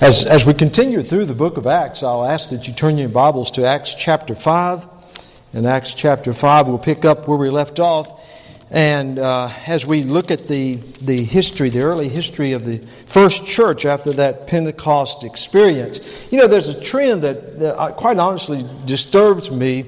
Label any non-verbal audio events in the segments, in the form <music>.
As, as we continue through the book of Acts, I'll ask that you turn your Bibles to Acts chapter 5. In Acts chapter 5, we'll pick up where we left off. And uh, as we look at the, the history, the early history of the first church after that Pentecost experience, you know, there's a trend that, that uh, quite honestly disturbs me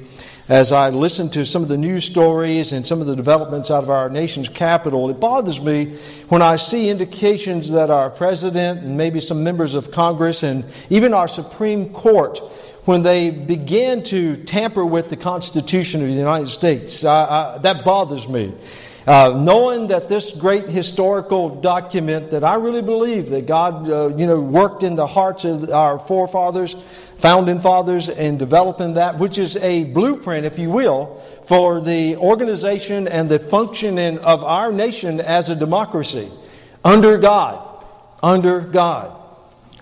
as I listen to some of the news stories and some of the developments out of our nation's capital, it bothers me when I see indications that our president and maybe some members of Congress and even our Supreme Court, when they begin to tamper with the Constitution of the United States, I, I, that bothers me. Uh, knowing that this great historical document that I really believe that God, uh, you know, worked in the hearts of our forefathers, founding fathers, and developing that, which is a blueprint, if you will, for the organization and the functioning of our nation as a democracy under God, under God.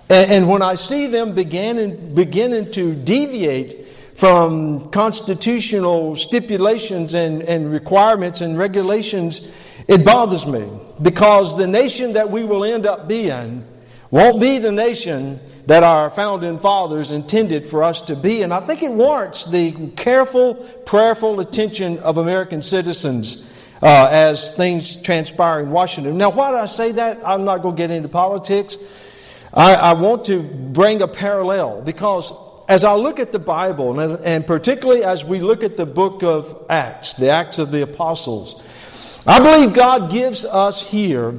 And, and when I see them beginning, beginning to deviate from constitutional stipulations and, and requirements and regulations, it bothers me because the nation that we will end up being won't be the nation that our founding fathers intended for us to be. And I think it warrants the careful, prayerful attention of American citizens uh, as things transpire in Washington. Now, why do I say that? I'm not going to get into politics. I, I want to bring a parallel because as I look at the Bible, and, and particularly as we look at the book of Acts, the Acts of the Apostles, I believe God gives us here,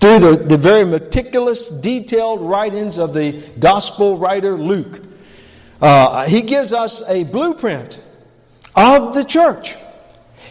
through the, the very meticulous, detailed writings of the gospel writer Luke, uh, he gives us a blueprint of the church.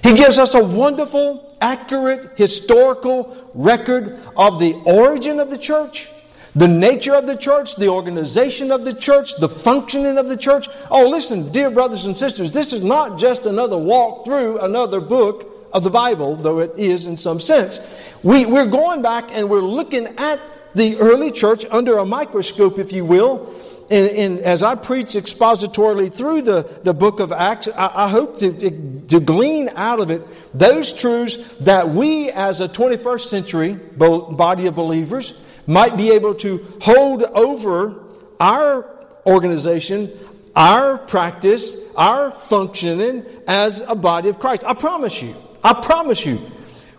He gives us a wonderful, accurate, historical record of the origin of the church the nature of the church, the organization of the church, the functioning of the church. Oh, listen, dear brothers and sisters, this is not just another walk through another book of the Bible, though it is in some sense. We, we're going back and we're looking at the early church under a microscope, if you will. And, and as I preach expositorily through the, the book of Acts, I, I hope to, to, to glean out of it those truths that we as a 21st century body of believers might be able to hold over our organization, our practice, our functioning as a body of Christ. I promise you, I promise you,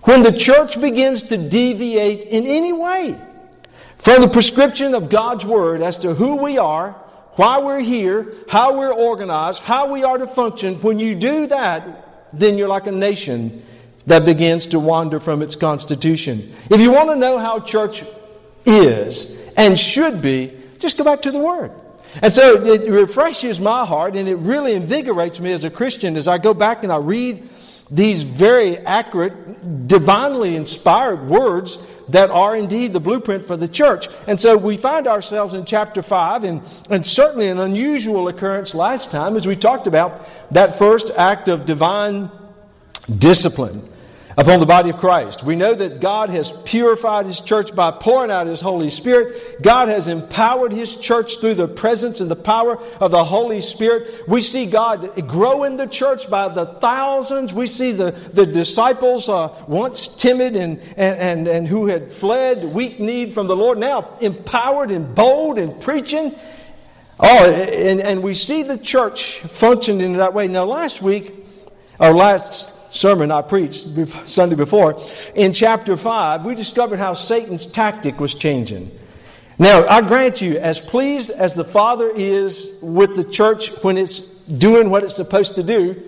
when the church begins to deviate in any way from the prescription of God's Word as to who we are, why we're here, how we're organized, how we are to function, when you do that, then you're like a nation that begins to wander from its constitution. If you want to know how church is and should be, just go back to the Word. And so it refreshes my heart and it really invigorates me as a Christian as I go back and I read these very accurate, divinely inspired words that are indeed the blueprint for the church. And so we find ourselves in chapter 5, and, and certainly an unusual occurrence last time as we talked about that first act of divine discipline upon the body of Christ. We know that God has purified His church by pouring out His Holy Spirit. God has empowered His church through the presence and the power of the Holy Spirit. We see God grow in the church by the thousands. We see the, the disciples, uh, once timid and, and, and, and who had fled, weak need from the Lord, now empowered and bold and preaching. Oh, and, and we see the church functioning in that way. Now, last week, or last sermon I preached Sunday before, in chapter 5, we discovered how Satan's tactic was changing. Now, I grant you, as pleased as the Father is with the church when it's doing what it's supposed to do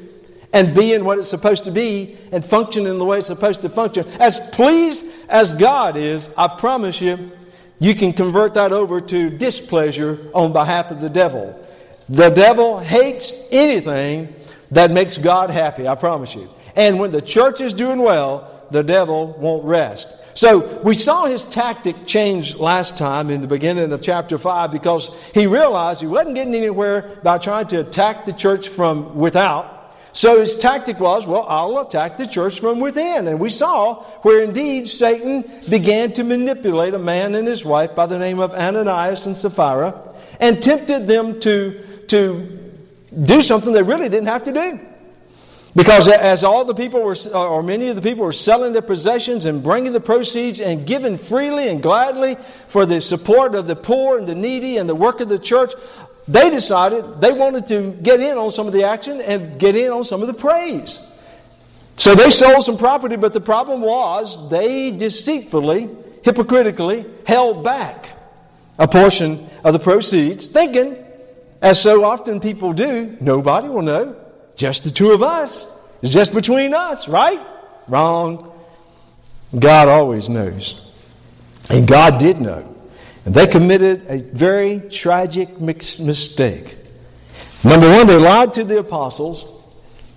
and being what it's supposed to be and functioning the way it's supposed to function, as pleased as God is, I promise you, you can convert that over to displeasure on behalf of the devil. The devil hates anything that makes God happy, I promise you. And when the church is doing well, the devil won't rest. So we saw his tactic change last time in the beginning of chapter 5 because he realized he wasn't getting anywhere by trying to attack the church from without. So his tactic was, well, I'll attack the church from within. And we saw where indeed Satan began to manipulate a man and his wife by the name of Ananias and Sapphira and tempted them to, to do something they really didn't have to do. Because as all the people were, or many of the people were selling their possessions and bringing the proceeds and giving freely and gladly for the support of the poor and the needy and the work of the church, they decided they wanted to get in on some of the action and get in on some of the praise. So they sold some property, but the problem was they deceitfully, hypocritically held back a portion of the proceeds, thinking, as so often people do, nobody will know. Just the two of us. It's just between us, right? Wrong. God always knows. And God did know. And they committed a very tragic mistake. Number one, they lied to the apostles,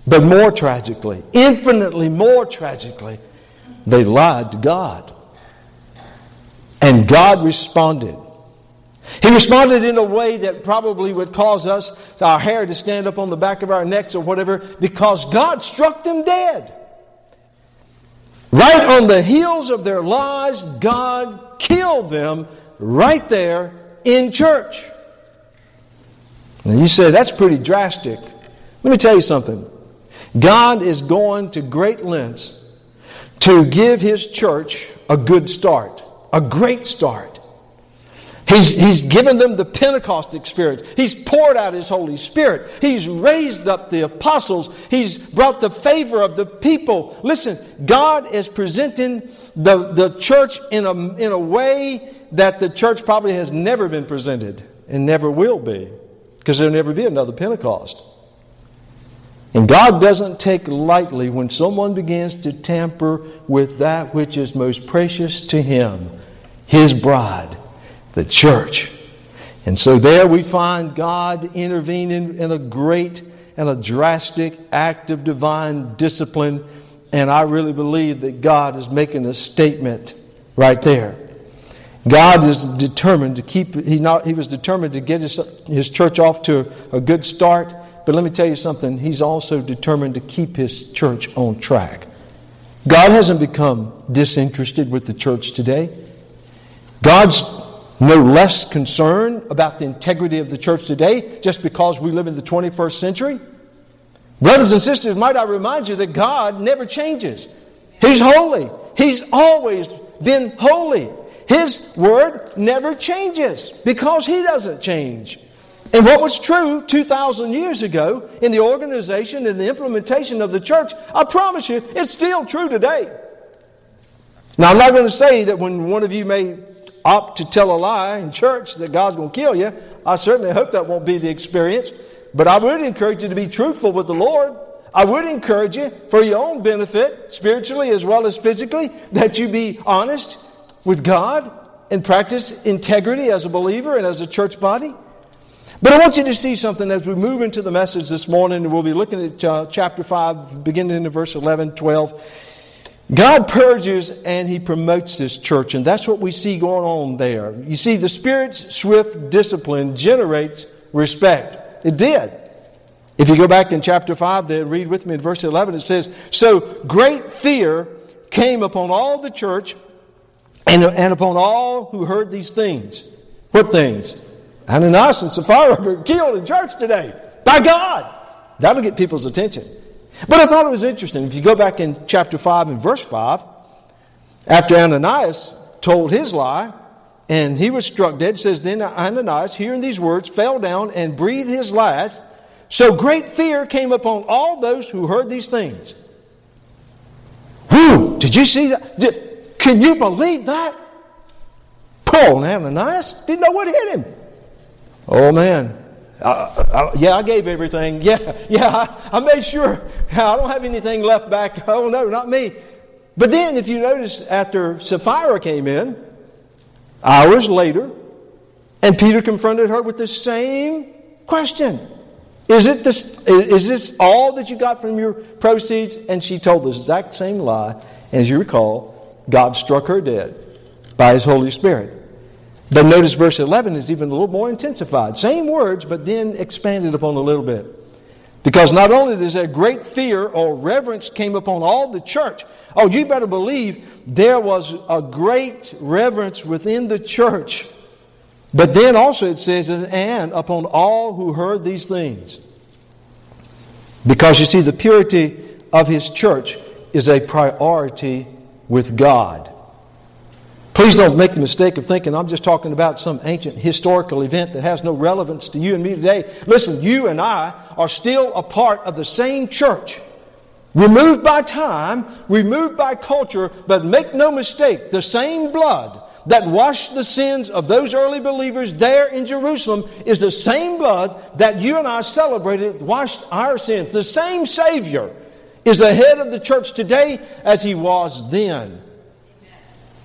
but more tragically, infinitely more tragically, they lied to God. And God responded. He responded in a way that probably would cause us, our hair to stand up on the back of our necks or whatever, because God struck them dead. Right on the heels of their lies, God killed them right there in church. And you say, that's pretty drastic. Let me tell you something. God is going to great lengths to give His church a good start, a great start. He's, he's given them the Pentecost experience. He's poured out His Holy Spirit. He's raised up the apostles. He's brought the favor of the people. Listen, God is presenting the, the church in a, in a way that the church probably has never been presented and never will be because there'll never be another Pentecost. And God doesn't take lightly when someone begins to tamper with that which is most precious to Him, His bride the church. And so there we find God intervening in a great and a drastic act of divine discipline. And I really believe that God is making a statement right there. God is determined to keep, he, not, he was determined to get his, his church off to a good start. But let me tell you something, he's also determined to keep his church on track. God hasn't become disinterested with the church today. God's no less concerned about the integrity of the church today just because we live in the 21st century. Brothers and sisters, might I remind you that God never changes. He's holy. He's always been holy. His word never changes because He doesn't change. And what was true 2,000 years ago in the organization and the implementation of the church, I promise you, it's still true today. Now, I'm not going to say that when one of you may opt to tell a lie in church that God's going to kill you, I certainly hope that won't be the experience. But I would encourage you to be truthful with the Lord. I would encourage you, for your own benefit, spiritually as well as physically, that you be honest with God and practice integrity as a believer and as a church body. But I want you to see something as we move into the message this morning. We'll be looking at uh, chapter 5, beginning in verse 11, 12. God purges and He promotes this church, and that's what we see going on there. You see, the Spirit's swift discipline generates respect. It did. If you go back in chapter 5, then read with me in verse 11, it says, So great fear came upon all the church and, and upon all who heard these things. What things? Ananias and Sapphira were killed in church today by God. That'll get people's attention. But I thought it was interesting. If you go back in chapter 5 and verse 5, after Ananias told his lie and he was struck dead, says, Then Ananias, hearing these words, fell down and breathed his last. So great fear came upon all those who heard these things. Who? Did you see that? Did, can you believe that? Paul and Ananias didn't know what hit him. Oh man, uh, yeah, I gave everything. <laughs> Yeah, yeah, I, I, made sure <laughs> I don't have anything left back. <laughs> Oh, no, not me. But then, if you notice, after Sapphira came in, hours later, and Peter confronted her with the same question Is, it this, is this all that you got from your proceeds? And she told the exact same lie. And As you recall, God struck her dead by His Holy Spirit. But notice verse 11 is even a little more intensified. Same words, but then expanded upon a little bit. Because not only does there great fear or reverence came upon all the church, oh, you better believe there was a great reverence within the church. But then also it says, and upon all who heard these things. Because you see, the purity of his church is a priority with God. Please don't make the mistake of thinking I'm just talking about some ancient historical event that has no relevance to you and me today. Listen, you and I are still a part of the same church. Removed by time, removed by culture, but make no mistake, the same blood that washed the sins of those early believers there in Jerusalem is the same blood that you and I celebrated washed our sins. The same Savior is the head of the church today as he was then.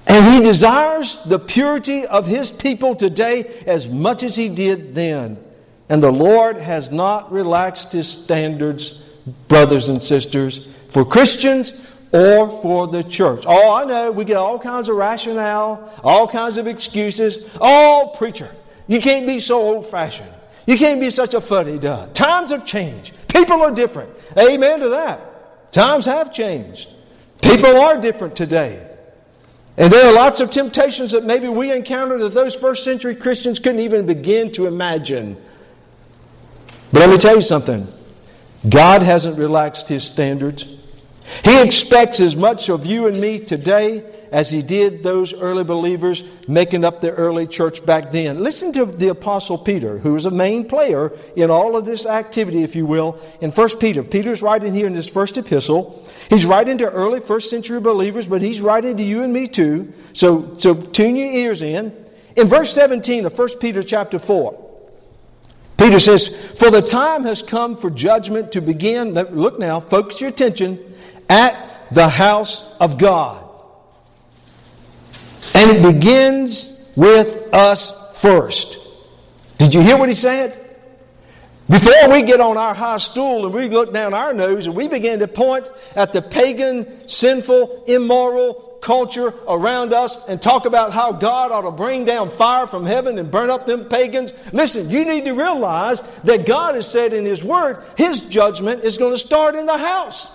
And he desires the purity of his people today as much as he did then. And the Lord has not relaxed his standards, brothers and sisters, for Christians or for the church. Oh, I know, we get all kinds of rationale, all kinds of excuses. Oh, preacher, you can't be so old fashioned. You can't be such a fuddy dud. Times have changed. People are different. Amen to that. Times have changed. People are different today. And there are lots of temptations that maybe we encounter that those first century Christians couldn't even begin to imagine. But let me tell you something God hasn't relaxed His standards. He expects as much of you and me today as he did those early believers making up the early church back then. Listen to the apostle Peter, who is a main player in all of this activity, if you will, in 1 Peter. Peter's writing here in his first epistle. He's writing to early first century believers, but he's writing to you and me too. So, so tune your ears in. In verse 17 of 1 Peter chapter 4, Peter says, For the time has come for judgment to begin. Look now, focus your attention at the house of God. And it begins with us first. Did you hear what he said? Before we get on our high stool and we look down our nose and we begin to point at the pagan, sinful, immoral culture around us and talk about how God ought to bring down fire from heaven and burn up them pagans, listen, you need to realize that God has said in His Word, His judgment is going to start in the house.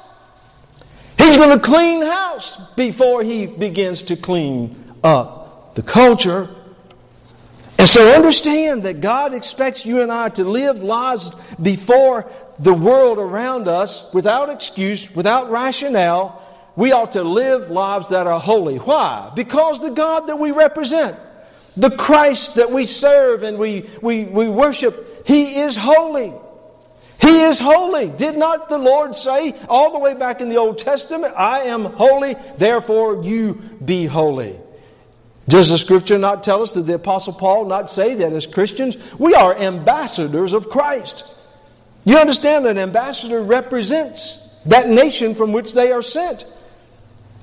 He's going to clean house before He begins to clean up the culture. And so understand that God expects you and I to live lives before the world around us without excuse, without rationale. We ought to live lives that are holy. Why? Because the God that we represent, the Christ that we serve and we, we, we worship, He is holy. He is holy. Did not the Lord say all the way back in the Old Testament, I am holy, therefore you be holy? Does the scripture not tell us, did the Apostle Paul not say that as Christians, we are ambassadors of Christ? You understand that an ambassador represents that nation from which they are sent.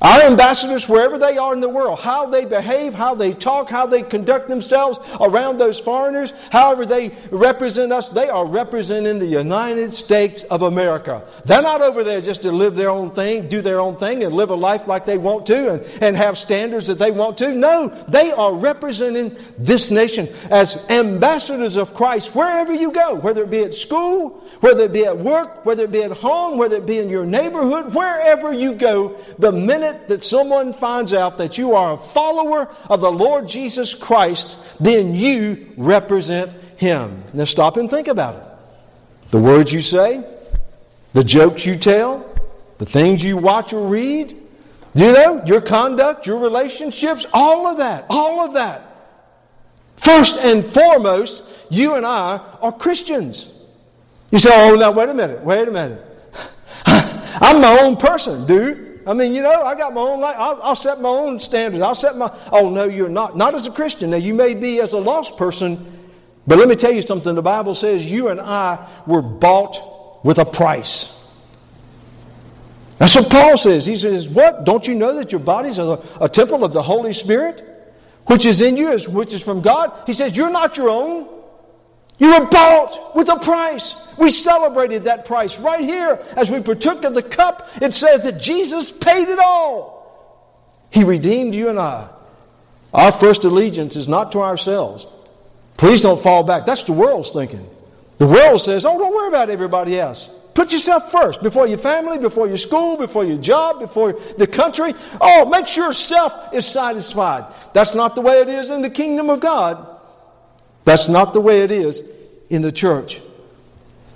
Our ambassadors, wherever they are in the world, how they behave, how they talk, how they conduct themselves around those foreigners, however they represent us, they are representing the United States of America. They're not over there just to live their own thing, do their own thing, and live a life like they want to and, and have standards that they want to. No, they are representing this nation as ambassadors of Christ wherever you go, whether it be at school, whether it be at work, whether it be at home, whether it be in your neighborhood, wherever you go, the minute minute that someone finds out that you are a follower of the Lord Jesus Christ, then you represent Him. Now stop and think about it. The words you say, the jokes you tell, the things you watch or read, you know, your conduct, your relationships, all of that, all of that. First and foremost, you and I are Christians. You say, oh, now, wait a minute, wait a minute. <laughs> I'm my own person, dude. I mean, you know, I got my own life. I'll, I'll, set my own standards. I'll set my. Oh no, you're not. Not as a Christian. Now you may be as a lost person, but let me tell you something. The Bible says you and I were bought with a price. That's what Paul says. He says, "What? Don't you know that your bodies are a, a temple of the Holy Spirit, which is in you, which is from God?" He says, "You're not your own." You were bought with a price. We celebrated that price right here as we partook of the cup. It says that Jesus paid it all. He redeemed you and I. Our first allegiance is not to ourselves. Please don't fall back. That's the world's thinking. The world says, oh, don't worry about everybody else. Put yourself first before your family, before your school, before your job, before the country. Oh, make sure self is satisfied. That's not the way it is in the kingdom of God. That's not the way it is in the church.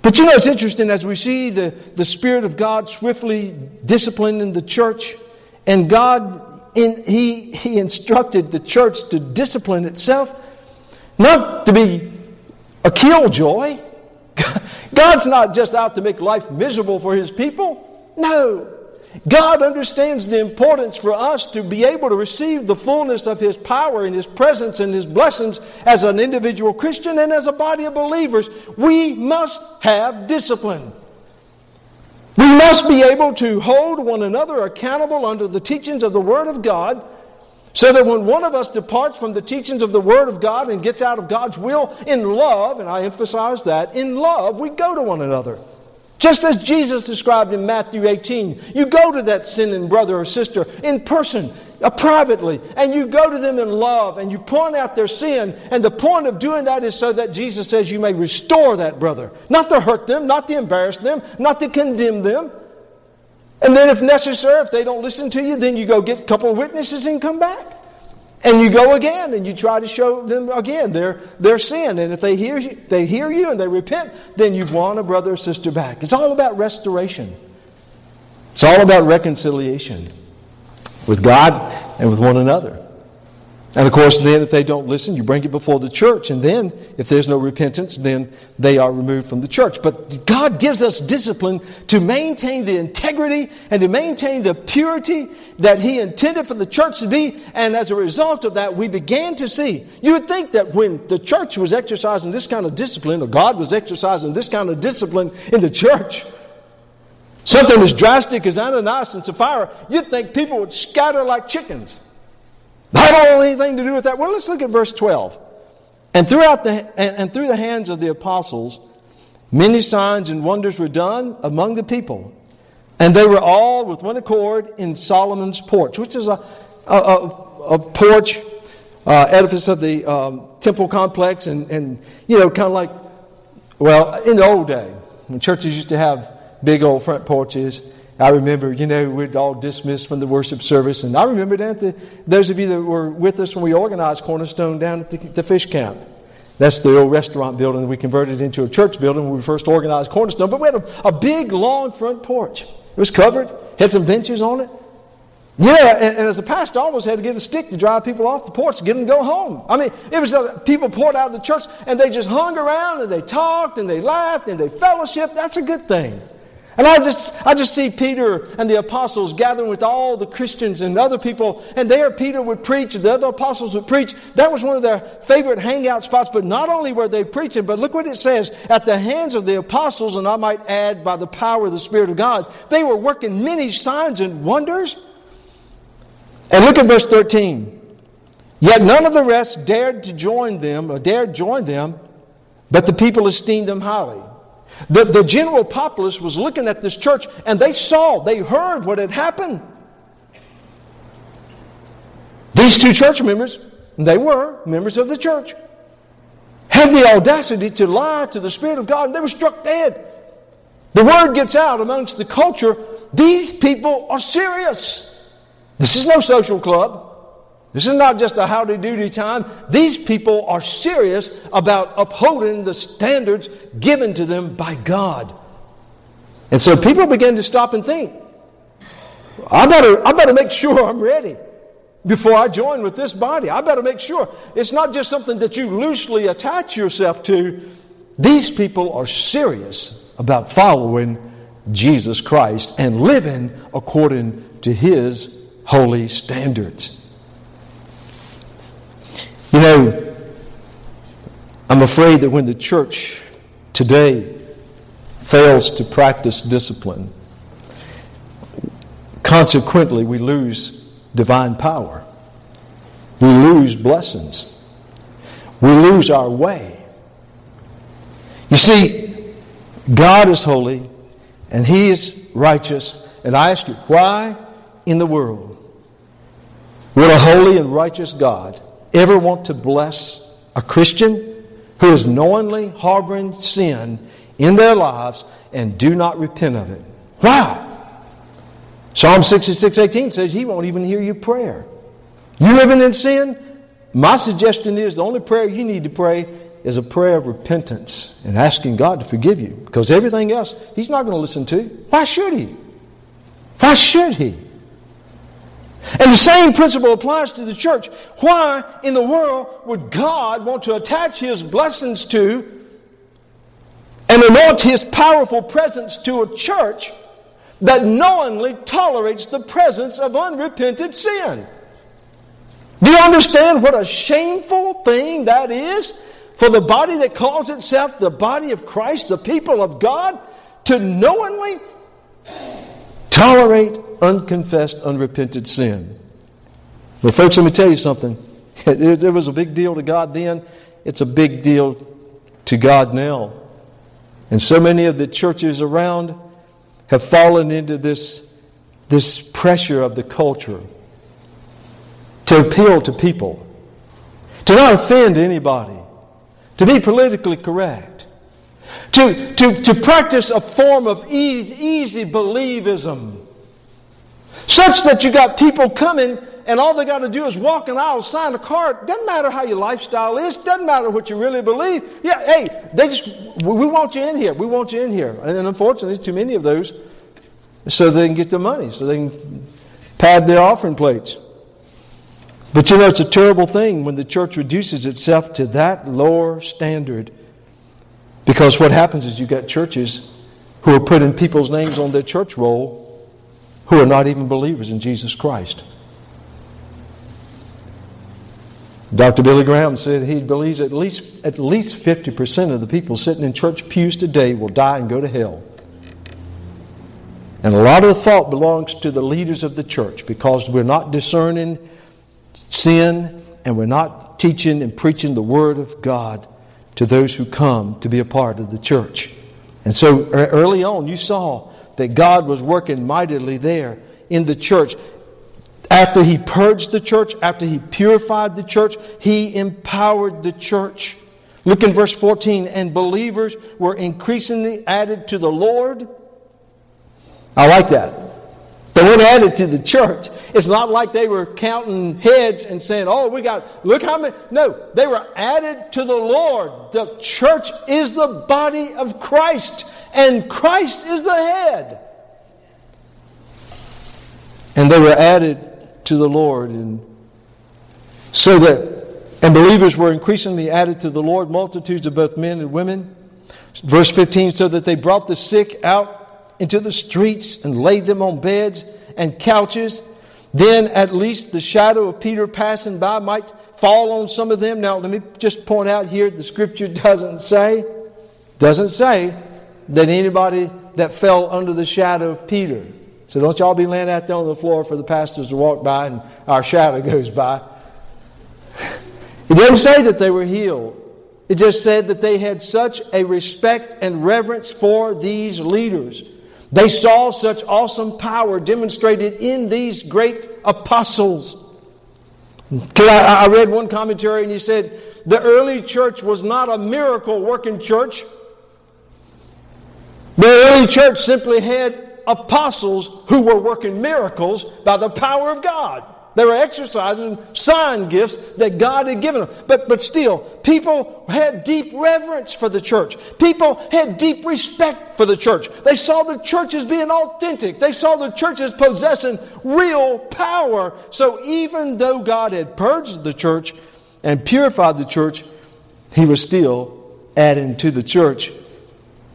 But you know, it's interesting as we see the, the Spirit of God swiftly disciplining the church, and God, in, he, he instructed the church to discipline itself, not to be a killjoy. <laughs> God's not just out to make life miserable for His people. No. God understands the importance for us to be able to receive the fullness of His power and His presence and His blessings as an individual Christian and as a body of believers. We must have discipline. We must be able to hold one another accountable under the teachings of the Word of God so that when one of us departs from the teachings of the Word of God and gets out of God's will in love, and I emphasize that, in love, we go to one another. Just as Jesus described in Matthew 18, you go to that sinning brother or sister in person, uh, privately, and you go to them in love and you point out their sin. And the point of doing that is so that Jesus says you may restore that brother. Not to hurt them, not to embarrass them, not to condemn them. And then, if necessary, if they don't listen to you, then you go get a couple of witnesses and come back. And you go again and you try to show them again their, their sin. And if they hear, you, they hear you and they repent, then you've won a brother or sister back. It's all about restoration, it's all about reconciliation with God and with one another. And of course, then if they don't listen, you bring it before the church. And then, if there's no repentance, then they are removed from the church. But God gives us discipline to maintain the integrity and to maintain the purity that He intended for the church to be. And as a result of that, we began to see. You would think that when the church was exercising this kind of discipline, or God was exercising this kind of discipline in the church, something as drastic as Ananias and Sapphira, you'd think people would scatter like chickens. I don't want anything to do with that. Well, let's look at verse 12. And throughout the and, and through the hands of the apostles, many signs and wonders were done among the people. And they were all with one accord in Solomon's porch, which is a, a, a, a porch uh, edifice of the um, temple complex, and, and you know, kind of like, well, in the old day, when churches used to have big old front porches, I remember, you know, we'd all dismissed from the worship service. And I remember that the, those of you that were with us when we organized Cornerstone down at the, the fish camp. That's the old restaurant building we converted into a church building when we first organized Cornerstone. But we had a, a big, long front porch. It was covered, had some benches on it. Yeah, and, and, as a pastor, I almost had to get a stick to drive people off the porch to get them to go home. I mean, it was uh, people poured out of the church and they just hung around and they talked and they laughed and they fellowshiped. That's a good thing. And I just, I just see Peter and the apostles gathering with all the Christians and other people, and there Peter would preach, and the other apostles would preach. That was one of their favorite hangout spots, but not only were they preaching, but look what it says, at the hands of the apostles, and I might add, by the power of the Spirit of God, they were working many signs and wonders. And look at verse 13. Yet none of the rest dared to join them, or dared join them, but the people esteemed them highly. The, the general populace was looking at this church and they saw, they heard what had happened. These two church members, they were members of the church, had the audacity to lie to the Spirit of God and they were struck dead. The word gets out amongst the culture these people are serious. This is no social club. This is not just a howdy doody time. These people are serious about upholding the standards given to them by God. And so people begin to stop and think I better, I better make sure I'm ready before I join with this body. I better make sure it's not just something that you loosely attach yourself to. These people are serious about following Jesus Christ and living according to His holy standards. You know, I'm afraid that when the church today fails to practice discipline, consequently, we lose divine power. We lose blessings. We lose our way. You see, God is holy and He is righteous. And I ask you, why in the world would a holy and righteous God ever want to bless a Christian who is knowingly harboring sin in their lives and do not repent of it? Wow! Psalm 66 18 says he won't even hear your prayer. You living in sin? My suggestion is the only prayer you need to pray is a prayer of repentance and asking God to forgive you. Because everything else, He's not going to listen to. Why should He? Why should He? And the same principle applies to the church. Why in the world would God want to attach His blessings to and anoint His powerful presence to a church that knowingly tolerates the presence of unrepented sin? Do you understand what a shameful thing that is for the body that calls itself the body of Christ, the people of God, to knowingly tolerate unconfessed, unrepented sin. But, folks, let me tell you something. <laughs> It, it, was a big deal to God then, it's a big deal to God now. And so many of the churches around have fallen into this, this pressure of the culture to appeal to people, to not offend anybody, to be politically correct, to, to, to practice a form of easy, easy believism such that you got people coming and all they got to do is walk an aisle, sign a card. Doesn't matter how your lifestyle is. Doesn't matter what you really believe. Yeah, hey, they just we want you in here. We want you in here. And unfortunately, there's too many of those, so they can get the money, so they can pad their offering plates. But you know, it's a terrible thing when the church reduces itself to that lower standard. Because what happens is you got churches who are putting people's names on their church roll who are not even believers in Jesus Christ. Dr. Billy Graham said he believes at least, at least 50% of the people sitting in church pews today will die and go to hell. And a lot of the fault belongs to the leaders of the church because we're not discerning sin and we're not teaching and preaching the Word of God to those who come to be a part of the church. And so early on, you saw that God was working mightily there in the church. After he purged the church, after he purified the church, he empowered the church. Look in verse 14, and believers were increasingly added to the Lord. I like that. They weren't added to the church. It's not like they were counting heads and saying, oh, we got, look how many. No, they were added to the Lord. The church is the body of Christ, and Christ is the head. And they were added to the Lord. And so that, and believers were increasingly added to the Lord, multitudes of both men and women. Verse 15, so that they brought the sick out into the streets and laid them on beds and couches. Then at least the shadow of Peter passing by might fall on some of them. Now, let me just point out here the scripture doesn't say, doesn't say that anybody that fell under the shadow of Peter. So don't y'all be laying out there on the floor for the pastors to walk by and our shadow <laughs> goes by. It doesn't say that they were healed. It just said that they had such a respect and reverence for these leaders they saw such awesome power demonstrated in these great apostles. I, I read one commentary and he said the early church was not a miracle working church. The early church simply had apostles who were working miracles by the power of God. They were exercising sign gifts that God had given them. But, but still, people had deep reverence for the church. People had deep respect for the church. They saw the church as being authentic. They saw the church as possessing real power. So even though God had purged the church and purified the church, He was still adding to the church.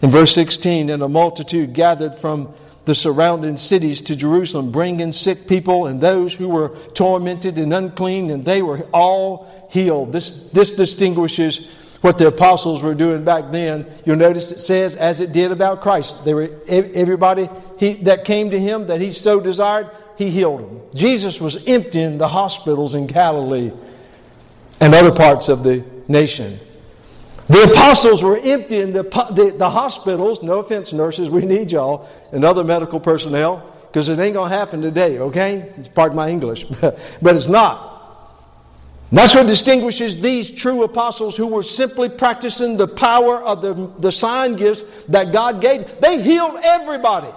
In verse 16, and a multitude gathered from the surrounding cities to Jerusalem, bringing sick people and those who were tormented and unclean, and they were all healed. This, this distinguishes what the apostles were doing back then. You'll notice it says, as it did about Christ. They were everybody he, that came to him that he so desired, he healed them. Jesus was emptying the hospitals in Galilee and other parts of the nation. The apostles were emptying the, the, the hospitals. No offense, nurses, we need y'all and other medical personnel because it ain't going to happen today, okay? Of my English, <laughs> but it's not. That's what distinguishes these true apostles who were simply practicing the power of the, the sign gifts that God gave. They healed everybody.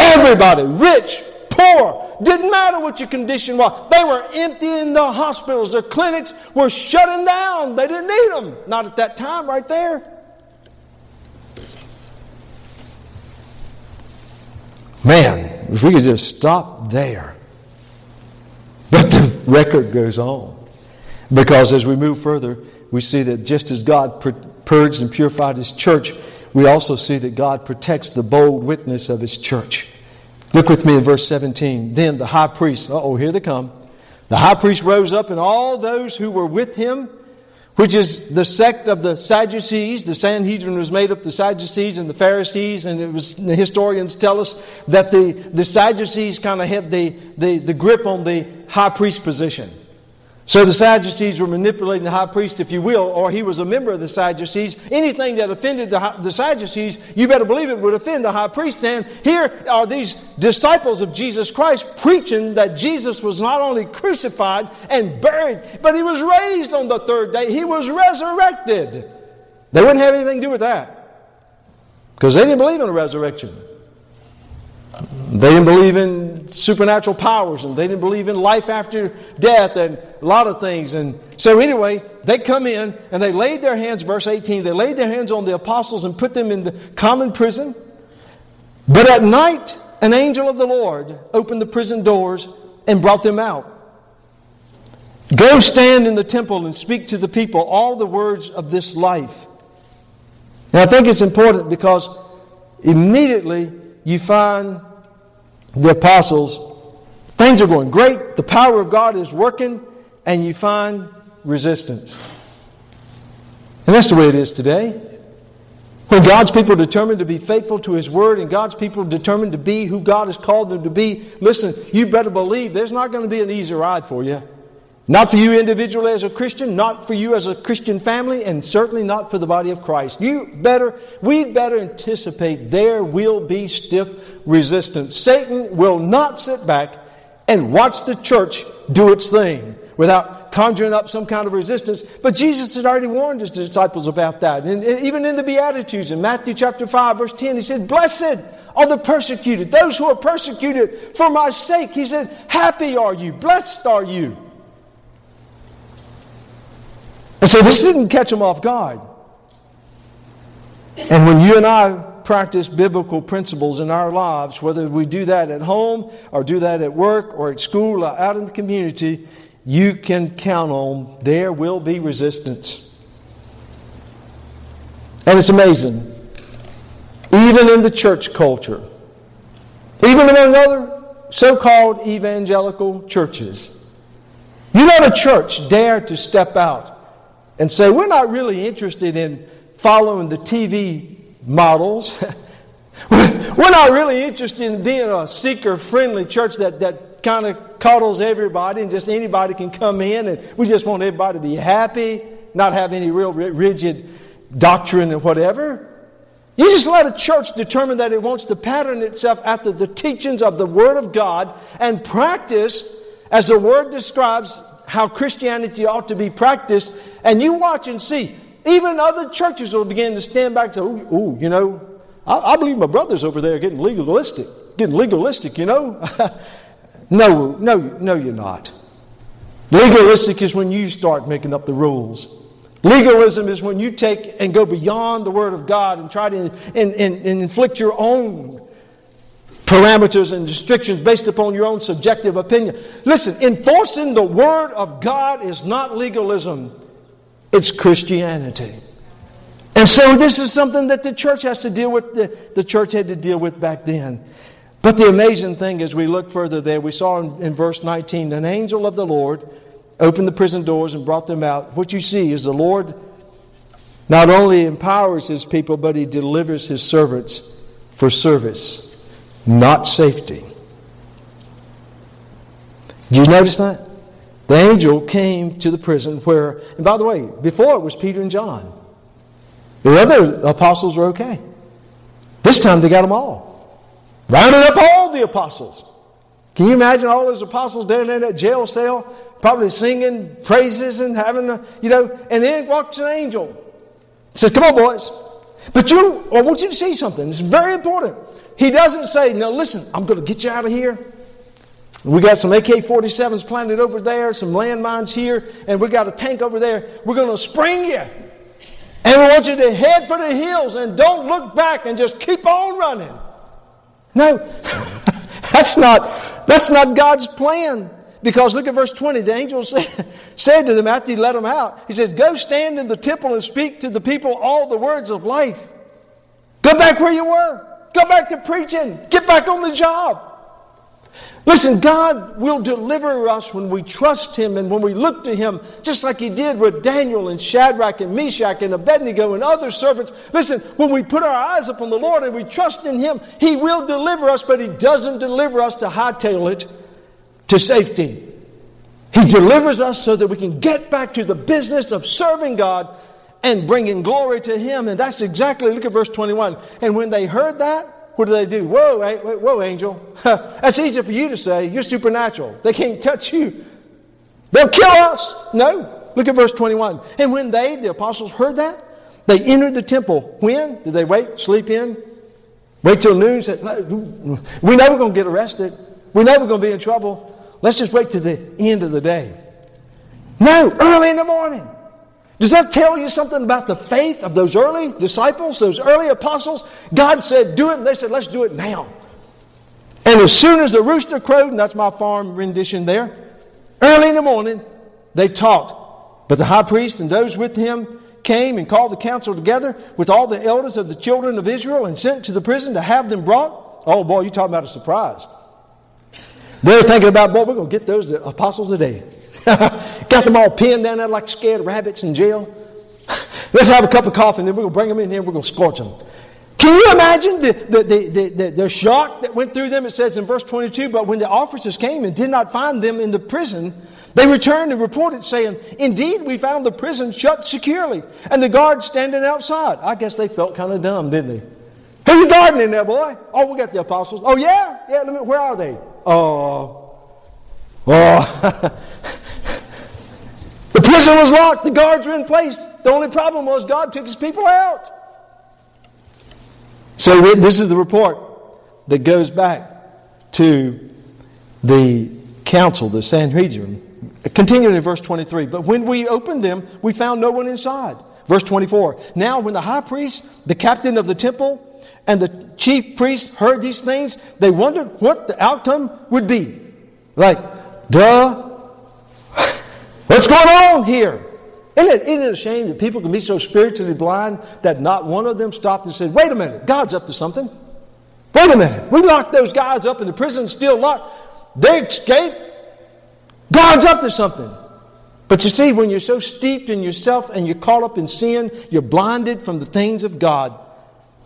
Everybody, rich, poor. Didn't matter what your condition was. They were emptying the hospitals. Their clinics were shutting down. They didn't need them. Not at that time, right there. Man, if we could just stop there. But the <laughs> record goes on. Because as we move further, we see that just as God purged and purified His church, we also see that God protects the bold witness of His church. Look with me in verse 17. Then the high priest, oh, here they come. The high priest rose up, and all those who were with him, which is the sect of the Sadducees. The Sanhedrin was made up of the Sadducees and the Pharisees, and it was the historians tell us that the, the Sadducees kind of had the, the, the grip on the high priest position. So the Sadducees were manipulating the high priest, if you will, or he was a member of the Sadducees. Anything that offended the, the, Sadducees, you better believe it would offend the high priest. And here are these disciples of Jesus Christ preaching that Jesus was not only crucified and buried, but he was raised on the third day. He was resurrected. They wouldn't have anything to do with that because they didn't believe in a resurrection. They didn't believe in supernatural powers and they didn't believe in life after death and a lot of things. And so, anyway, they come in and they laid their hands, verse 18, they laid their hands on the apostles and put them in the common prison. But at night, an angel of the Lord opened the prison doors and brought them out. Go stand in the temple and speak to the people all the words of this life. And I think it's important because immediately you find the apostles, things are going great, the power of God is working, and you find resistance. And that's the way it is today. When God's people are determined to be faithful to His Word and God's people are determined to be who God has called them to be, listen, you better believe there's not going to be an easy ride for you. Not for you individually as a Christian, not for you as a Christian family, and certainly not for the body of Christ. You better, we'd better anticipate there will be stiff resistance. Satan will not sit back and watch the church do its thing without conjuring up some kind of resistance. But Jesus had already warned his disciples about that. And even in the Beatitudes, in Matthew chapter 5, verse 10, he said, Blessed are the persecuted, those who are persecuted for my sake. He said, Happy are you, blessed are you. And so this didn't catch them off guard. And when you and I practice biblical principles in our lives, whether we do that at home or do that at work or at school or out in the community, you can count on there will be resistance. And it's amazing. Even in the church culture, even among other so called evangelical churches, you let a church dare to step out and say, we're not really interested in following the TV models. <laughs> we're not really interested in being a seeker friendly church that, that kind of coddles everybody and just anybody can come in and we just want everybody to be happy, not have any real rigid doctrine and whatever. You just let a church determine that it wants to pattern itself after the teachings of the Word of God and practice as the Word describes how Christianity ought to be practiced, and you watch and see. Even other churches will begin to stand back and say, ooh, you know, I, I, believe my brothers over there getting legalistic, getting legalistic, you know. <laughs> no, no, no, you're not. Legalistic is when you start making up the rules. Legalism is when you take and go beyond the Word of God and try to and, and, and inflict your own parameters and restrictions based upon your own subjective opinion. Listen, enforcing the Word of God is not legalism, it's Christianity. And so this is something that the church has to deal with, the, the church had to deal with back then. But the amazing thing as we look further there, we saw in, in verse 19, an angel of the Lord opened the prison doors and brought them out. What you see is the Lord not only empowers his people, but he delivers his servants for service not safety. Do you notice that? The angel came to the prison where, and by the way, before it was Peter and John. The other apostles were okay. This time they got them all. Rounded up all the apostles. Can you imagine all those apostles down in that jail cell, probably singing praises and having, a, you know, and then walks an angel. Says, Come on, boys. But you, I want you to see something. It's very important. He doesn't say, No, listen, I'm going to get you out of here. We got some AK 47s planted over there, some landmines here, and we got a tank over there. We're going to spring you. And we want you to head for the hills and don't look back and just keep on running. No, <laughs> that's not, that's not God's plan. Because look at verse 20. The angel <laughs> said, said to them after he let them out, he said, Go stand in the temple and speak to the people all the words of life. Go back where you were. Go back to preaching. Get back on the job. Listen, God will deliver us when we trust Him and when we look to Him, just like He did with Daniel and Shadrach and Meshach and Abednego and other servants. Listen, when we put our eyes upon the Lord and we trust in Him, He will deliver us, but He doesn't deliver us to hightail it to safety. He delivers us so that we can get back to the business of serving God and bringing glory to Him. And that's exactly, look at verse 21. And when they heard that, what do they do? Whoa, eh, whoa, angel. <laughs> That's easy for you to say. You're supernatural. They can't touch you. They'll kill us. No. Look at verse 21. And when they, the apostles, heard that, they entered the temple. When? Did they wait, sleep in? Wait till noon? Said, we know we're going to get arrested. We know we're going to be in trouble. Let's just wait till the end of the day. No, early in the morning. Does that tell you something about the faith of those early disciples, those early apostles? God said, do it, and they said, let's do it now. And as soon as the rooster crowed, and that's my farm rendition there, early in the morning, they talked. But the high priest and those with him came and called the council together with all the elders of the children of Israel and sent to the prison to have them brought. Oh boy, you talking about a surprise. They're thinking about, boy, we're going to get those apostles today. <laughs> Got them all pinned down there like scared rabbits in jail. <laughs> Let's have a cup of coffee and then we're going to bring them in here and we're going to scorch them. Can you imagine the, the, the, the, the shock that went through them? It says in verse 22 But when the officers came and did not find them in the prison, they returned and reported, saying, Indeed, we found the prison shut securely and the guards standing outside. I guess they felt kind of dumb, didn't they? Who's the guard in there, boy? Oh, we got the apostles. Oh, yeah? Yeah, where are they? Oh. Oh. <laughs> Prison was locked. The guards were in place. The only problem was God took his people out. So this is the report that goes back to the council, the Sanhedrin. Continuing in verse 23. But when we opened them, we found no one inside. Verse 24. Now, when the high priest, the captain of the temple, and the chief priest heard these things, they wondered what the outcome would be. Like, duh, What's going on here? Isn't it, isn't it a shame that people can be so spiritually blind that not one of them stopped and said, wait a minute, God's up to something. Wait a minute, we locked those guys up in the prison, still locked. They escaped. God's up to something. But you see, when you're so steeped in yourself and you're caught up in sin, you're blinded from the things of God.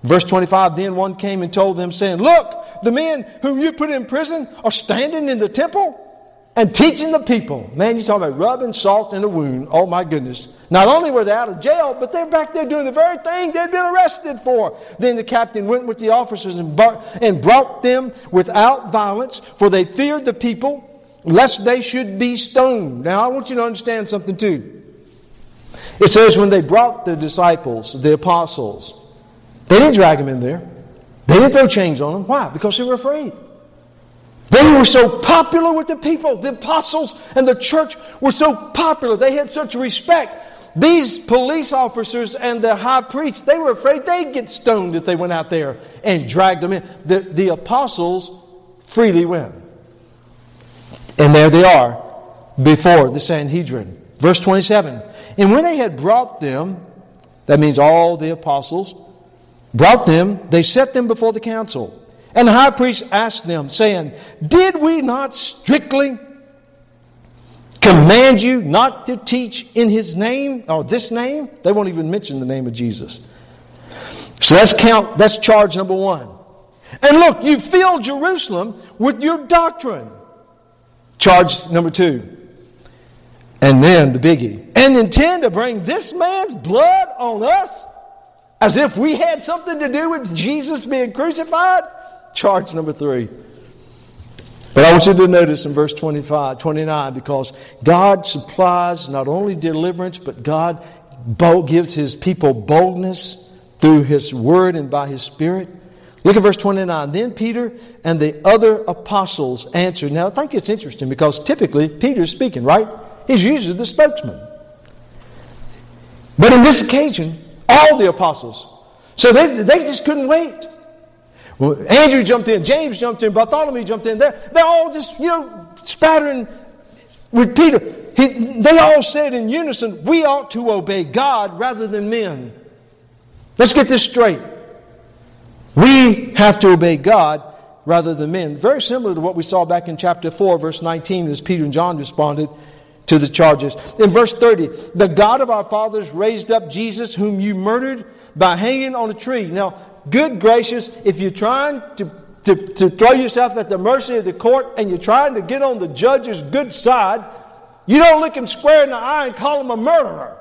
Verse 25 Then one came and told them, saying, Look, the men whom you put in prison are standing in the temple and teaching the people. Man, you're talking about rubbing salt in a wound. Oh my goodness. Not only were they out of jail, but they're back there doing the very thing they'd been arrested for. Then the captain went with the officers and, bar- and brought them without violence, for they feared the people, lest they should be stoned. Now I want you to understand something too. It says when they brought the disciples, the apostles, they didn't drag them in there. They didn't throw chains on them. Why? Because they were afraid. They were so popular with the people. The apostles and the church were so popular. They had such respect. These police officers and the high priests, they were afraid they'd get stoned if they went out there and dragged them in. The, the apostles freely went. And there they are before the Sanhedrin. Verse 27. And when they had brought them, that means all the apostles, brought them, they set them before the council. And the high priest asked them, saying, Did we not strictly command you not to teach in his name or this name? They won't even mention the name of Jesus. So that's count, that's charge number one. And look, you fill Jerusalem with your doctrine. Charge number two. And then the biggie. And intend to bring this man's blood on us as if we had something to do with Jesus being crucified? Charge number three. But I want you to notice in verse 25, 29, because God supplies not only deliverance, but God gives his people boldness through his word and by his spirit. Look at verse 29. Then Peter and the other apostles answered. Now, I think it's interesting because typically Peter's speaking, right? He's usually the spokesman. But in this occasion, all the apostles. So they, they just couldn't wait. Well, Andrew jumped in, James jumped in, Bartholomew jumped in. They're, they're all just, you know, spattering with Peter. He, they all said in unison, We ought to obey God rather than men. Let's get this straight. We have to obey God rather than men. Very similar to what we saw back in chapter 4, verse 19, as Peter and John responded to the charges. In verse 30, the God of our fathers raised up Jesus, whom you murdered by hanging on a tree. Now, good gracious, if you're trying to, to, to throw yourself at the mercy of the court and you're trying to get on the judge's good side, you don't look him square in the eye and call him a murderer.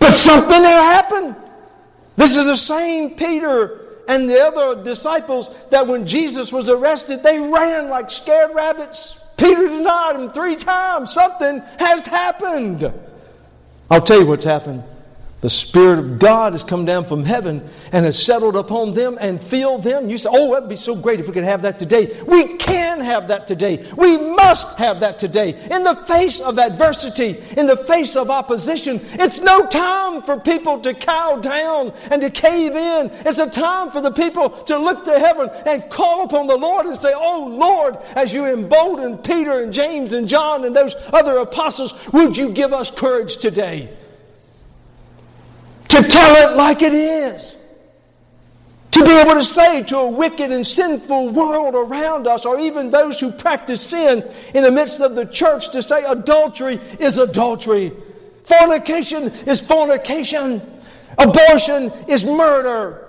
But something had happened. This is the same Peter and the other disciples that when Jesus was arrested, they ran like scared rabbits. Peter denied him three times. Something has happened. I'll tell you what's happened. The Spirit of God has come down from heaven and has settled upon them and filled them. You say, oh, that'd be so great if we could have that today. We can have that today. We must have that today. In the face of adversity, in the face of opposition, it's no time for people to cow down and to cave in. It's a time for the people to look to heaven and call upon the Lord and say, oh, Lord, as you emboldened Peter and James and John and those other apostles, would you give us courage today? To tell it like it is. To be able to say to a wicked and sinful world around us, or even those who practice sin in the midst of the church, to say adultery is adultery, fornication is fornication, abortion is murder,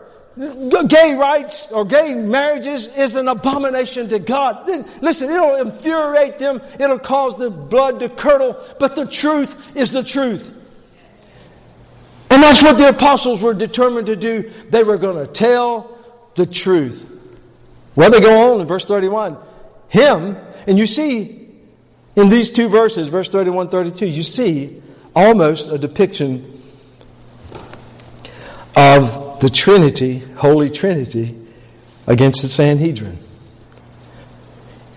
gay rights or gay marriages is an abomination to God. Listen, it'll infuriate them, it'll cause the blood to curdle, but the truth is the truth. And that's what the apostles were determined to do. They were going to tell the truth. Well, they go on in verse 31. Him, and you see in these two verses, verse 31 32, you see almost a depiction of the Trinity, Holy Trinity, against the Sanhedrin.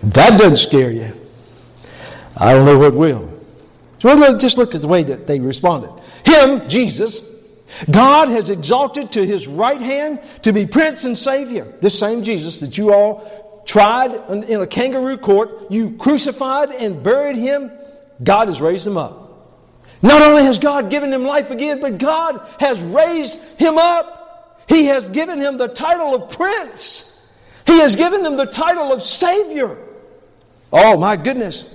that doesn't scare you. I don't know what will. So just look at the way that they responded. Him, Jesus, God has exalted to his right hand to be Prince and Savior. This same Jesus that you all tried in a kangaroo court, you crucified and buried him, God has raised him up. Not only has God given him life again, but God has raised him up. He has given him the title of Prince. He has given him the title of Savior. Oh my goodness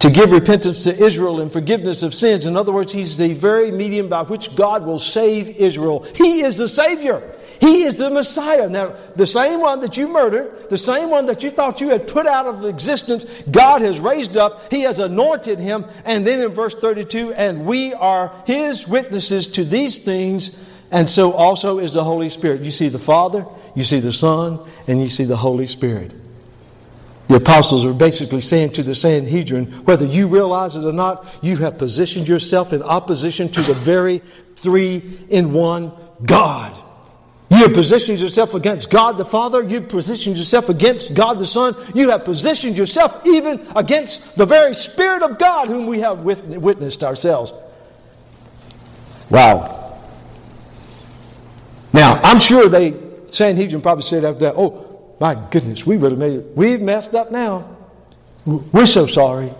to give repentance to Israel and forgiveness of sins. In other words, He's the very medium by which God will save Israel. He is the Savior. He is the Messiah. Now, the same one that you murdered, the same one that you thought you had put out of existence, God has raised up. He has anointed him. And then in verse 32, and we are His witnesses to these things, and so also is the Holy Spirit. You see the Father, you see the Son, and you see the Holy Spirit. The apostles are basically saying to the Sanhedrin, whether you realize it or not, you have positioned yourself in opposition to the very three in one God. You have positioned yourself against God the Father. You've positioned yourself against God the Son. You have positioned yourself even against the very Spirit of God whom we have witnessed ourselves. Wow. Now, I'm sure they, Sanhedrin probably said after that, oh, my goodness, we really made it. We've messed up now. We're so sorry.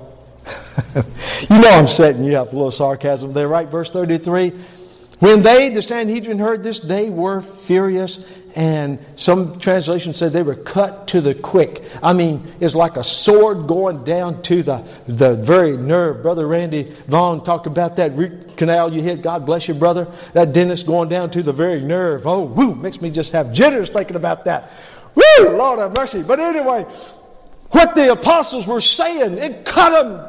<laughs> you know I'm setting you up a little sarcasm there, right? Verse 33. When they, the Sanhedrin, heard this, they were furious, and some translations said they were cut to the quick. I mean, it's like a sword going down to the, the very nerve. Brother Randy Vaughn talked about that root canal you hit. God bless you, brother. That dentist going down to the very nerve. Oh, woo, makes me just have jitters thinking about that. Woo! Lord have mercy. But anyway, what the apostles were saying, it cut them.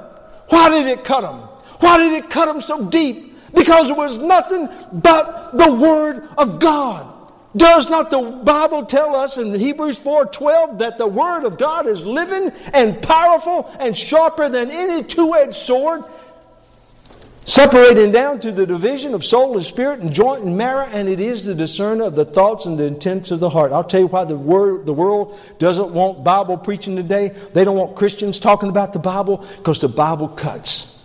Why did it cut them? Why did it cut them so deep? Because it was nothing but the Word of God. Does not the Bible tell us in Hebrews 4:12 that the word of God is living and powerful and sharper than any two-edged sword, separating down to the division of soul and spirit and joint and marrow, and it is the discerner of the thoughts and the intents of the heart. I'll tell you why the, word, the world doesn't want Bible preaching today. They don't want Christians talking about the Bible because the Bible cuts.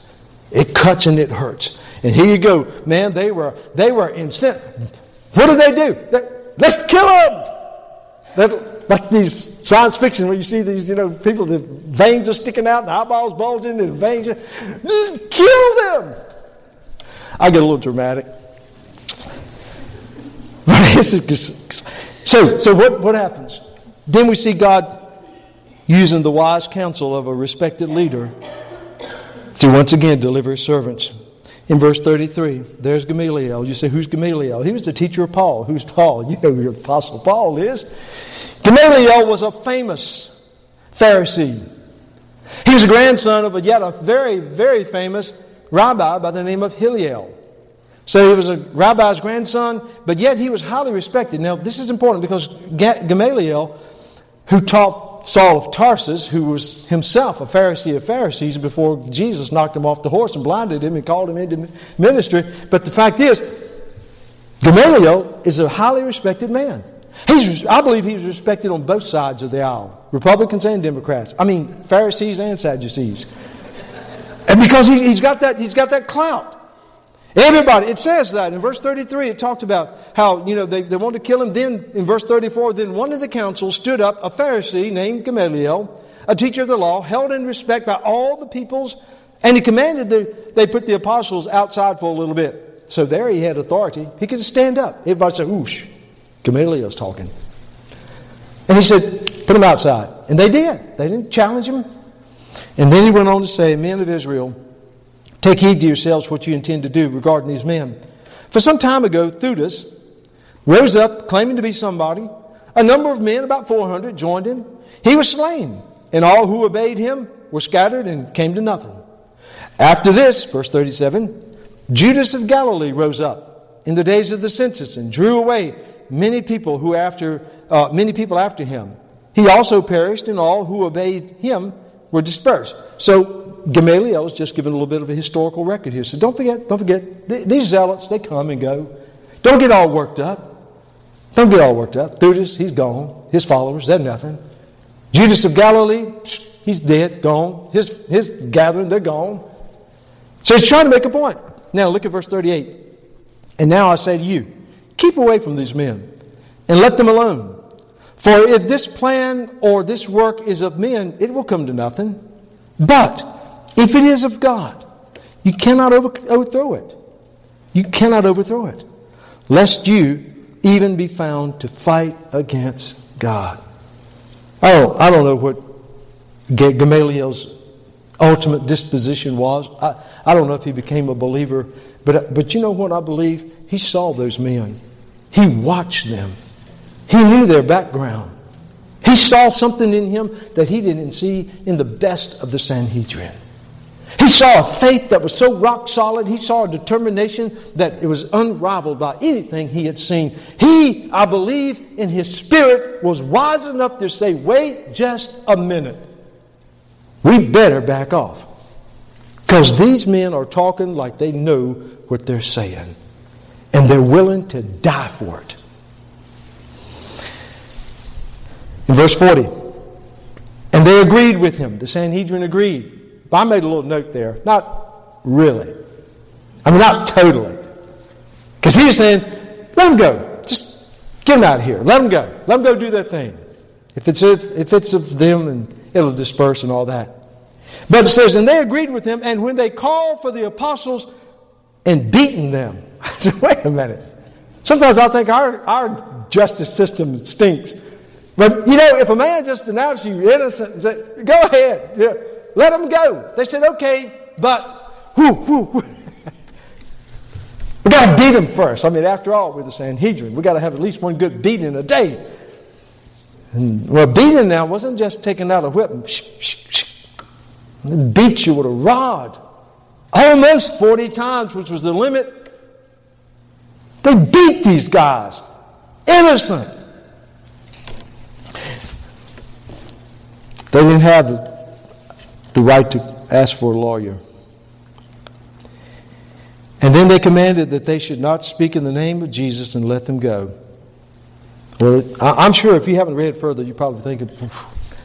It cuts and it hurts. And here you go, man. They were they were instant. What did they do? They, Let's kill them. like these science fiction where you see these, you know, people, the veins are sticking out, the eyeballs bulging, the veins. Kill them. I get a little dramatic. <laughs> so, so what, what happens? Then we see God using the wise counsel of a respected leader to once again deliver his servants. In verse 33, there's Gamaliel. You say, who's Gamaliel? He was the teacher of Paul. Who's Paul? <laughs> You know who your Apostle Paul is. Gamaliel was a famous Pharisee. He was a grandson of a yet a very, very famous rabbi by the name of Hillel. So he was a rabbi's grandson, but yet he was highly respected. Now, this is important because Gamaliel, who taught Saul of Tarsus, who was himself a Pharisee of Pharisees before Jesus knocked him off the horse and blinded him and called him into ministry. But the fact is, Gamaliel is a highly respected man. He's, I believe he's respected on both sides of the aisle Republicans and Democrats. I mean, Pharisees and Sadducees. And because he, has got that, he's got that clout. Everybody, it says that in verse 33, it talked about how, you know, they, they wanted to kill him. Then in verse 34, then one of the council stood up, a Pharisee named Gamaliel, a teacher of the law, held in respect by all the peoples, and he commanded that they put the apostles outside for a little bit. So there he had authority. He could stand up. Everybody said, oosh, Gamaliel's talking. And he said, put him outside. And they did. They didn't challenge him. And then he went on to say, Men of Israel, take heed to yourselves what you intend to do regarding these men. For some time ago, Theudas rose up, claiming to be somebody. A number of men, about 400, joined him. He was slain, and all who obeyed him were scattered and came to nothing. After this, verse 37, Judas of Galilee rose up in the days of the census and drew away many people who after uh, many people after him. He also perished, and all who obeyed him were dispersed. So Gamaliel is just giving a little bit of a historical record here. So don't forget, don't forget, these zealots, they come and go. Don't get all worked up. Don't get all worked up. Judas, he's gone. His followers, they're nothing. Judas of Galilee, he's dead, gone. His, his gathering, they're gone. So he's trying to make a point. Now look at verse 38. And now I say to you, keep away from these men and let them alone. For if this plan or this work is of men, it will come to nothing. But if it is of God, you cannot overthrow it. You cannot overthrow it, lest you even be found to fight against God. Oh, I don't know what Gamaliel's ultimate disposition was. I, I don't know if he became a believer, but, but you know what I believe? He saw those men, he watched them. He knew their background. He saw something in him that he didn't see in the best of the Sanhedrin. He saw a faith that was so rock solid. He saw a determination that it was unrivaled by anything he had seen. He, I believe, in his spirit was wise enough to say, wait just a minute. We better back off. Because these men are talking like they know what they're saying. And they're willing to die for it. In verse 40, and they agreed with him. The Sanhedrin agreed. But I made a little note there. Not really. I mean, not totally. Because he was saying, let them go. Just get them out of here. Let them go. Let them go do their thing. If it's, if, if it's of them, and it'll disperse and all that. But it says, and they agreed with him, and when they called for the apostles and beaten them. <laughs> I said, wait a minute. Sometimes I think our, our justice system stinks. But you know, if a man just announced you innocent and said, "Go ahead, yeah, let him go," they said, "Okay," but whoo, whoo, whoo. we got to beat him first. I mean, after all, we're the Sanhedrin. We got to have at least one good beating a day. And, well, beating now wasn't just taking out a whip and sh- sh- sh- beat you with a rod, almost forty times, which was the limit. They beat these guys, innocent. They didn't have the right to ask for a lawyer. And then they commanded that they should not speak in the name of Jesus and let them go. Well, I'm sure if you haven't read further, you're probably thinking,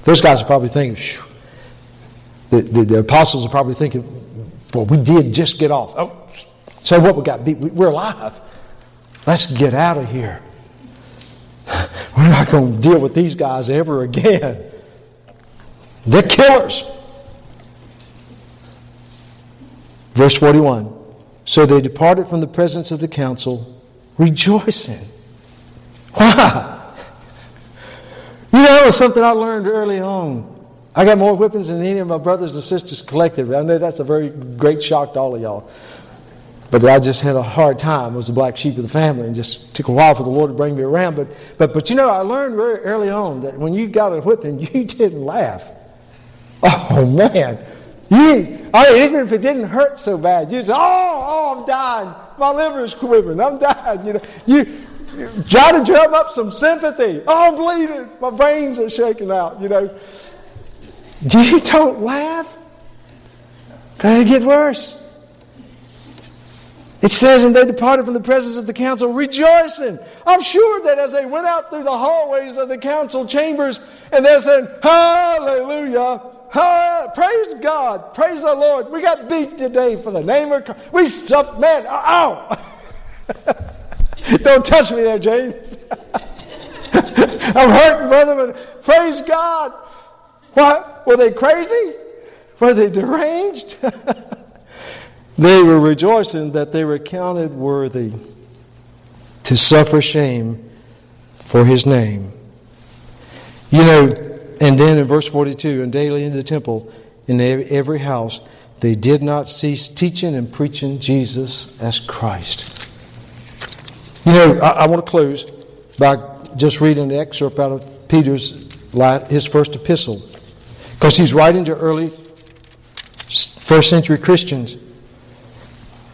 those guys are probably thinking, the, the, the, apostles are probably thinking, well, we did just get off. Oh, so what? We got beat. We're alive. Let's get out of here. <laughs> We're not going to deal with these guys ever again. They're killers. Verse 41 So they departed from the presence of the council, rejoicing. <laughs> Why? You know, it was something I learned early on. I got more whippings than any of my brothers and sisters collectively. I know that's a very great shock to all of y'all. But I just had a hard time. I was the black sheep of the family and just took a while for the Lord to bring me around. But, but, but you know, I learned very early on that when you got a whipping, <laughs> you didn't laugh. Oh, man. You, I mean, even if it didn't hurt so bad, you say, oh, oh, I'm dying. My liver is quivering. I'm dying. You know, you, try to drum up some sympathy. Oh, I'm bleeding. My veins are shaking out, you know. You don't laugh. Going to get worse. It says, and they departed from the presence of the council rejoicing. I'm sure that as they went out through the hallways of the council chambers and they're saying, Hallelujah, praise God, praise the Lord. We got beat today for the name of Christ. We suffered, man, uh, ow. <laughs> Don't touch me there, James. <laughs> I'm hurting, brother, but praise God. What? Were they crazy? Were they deranged? <laughs> They were rejoicing that they were counted worthy to suffer shame for his name. You know, and then in verse 42, and daily in the temple, in every house, they did not cease teaching and preaching Jesus as Christ. You know, I, I want to close by just reading an excerpt out of Peter's his first epistle, because he's writing to early first century Christians.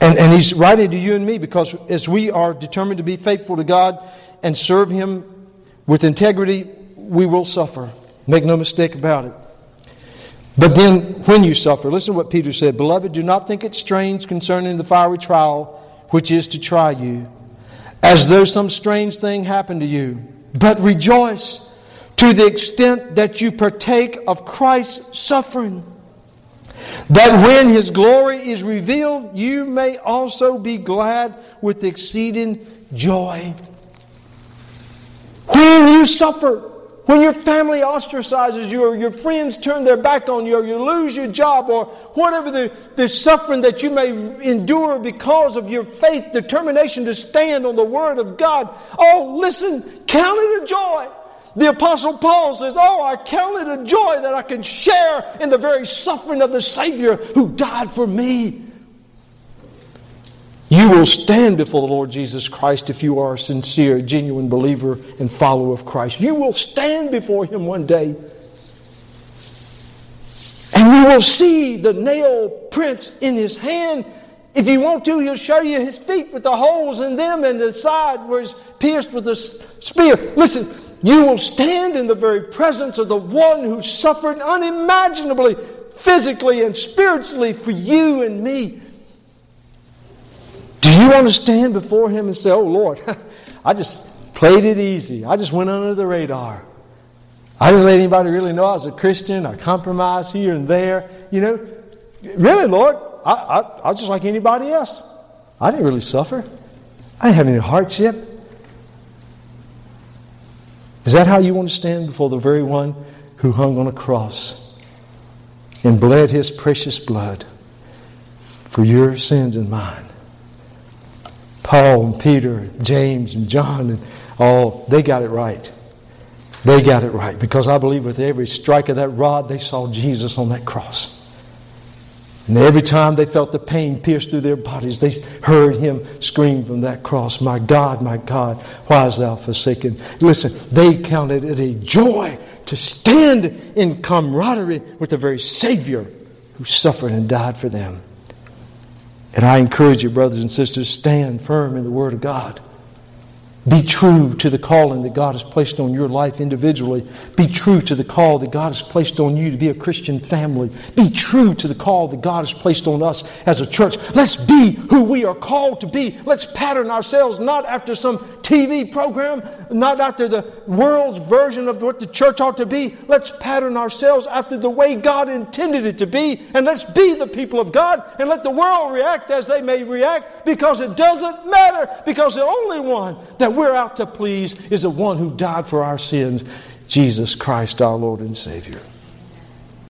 And, and he's writing to you and me because as we are determined to be faithful to God and serve Him with integrity, we will suffer. Make no mistake about it. But then, when you suffer, listen to what Peter said Beloved, do not think it strange concerning the fiery trial which is to try you, as though some strange thing happened to you. But rejoice to the extent that you partake of Christ's suffering that when his glory is revealed, you may also be glad with exceeding joy. When you suffer, when your family ostracizes you, or your friends turn their back on you, or you lose your job, or whatever the, the suffering that you may endure because of your faith, determination to stand on the Word of God, oh, listen, count it a joy. The Apostle Paul says, Oh, I count it a joy that I can share in the very suffering of the Savior who died for me. You will stand before the Lord Jesus Christ if you are a sincere, genuine believer and follower of Christ. You will stand before Him one day. And you will see the nail prints in His hand. If you want to, He'll show you His feet with the holes in them and the side where He's pierced with a spear. Listen, you will stand in the very presence of the one who suffered unimaginably, physically and spiritually for you and me. Do you want to stand before him and say, Oh Lord, <laughs> I just played it easy. I just went under the radar. I didn't let anybody really know I was a Christian. I compromised here and there. You know, really, Lord, I, I, I was just like anybody else. I didn't really suffer. I didn't have any hardship. Is that how you want to stand before the very one who hung on a cross and bled his precious blood for your sins and mine? Paul and Peter, and James and John and all, they got it right. They got it right because I believe with every strike of that rod, they saw Jesus on that cross. And every time they felt the pain pierce through their bodies, they heard him scream from that cross, My God, my God, why hast thou forsaken? Listen, they counted it a joy to stand in camaraderie with the very Savior who suffered and died for them. And I encourage you, brothers and sisters, stand firm in the Word of God. Be true to the calling that God has placed on your life individually. Be true to the call that God has placed on you to be a Christian family. Be true to the call that God has placed on us as a church. Let's be who we are called to be. Let's pattern ourselves not after some TV program, not after the world's version of what the church ought to be. Let's pattern ourselves after the way God intended it to be. And let's be the people of God and let the world react as they may react because it doesn't matter. Because the only one that we're out to please is the one who died for our sins, Jesus Christ, our Lord and Savior.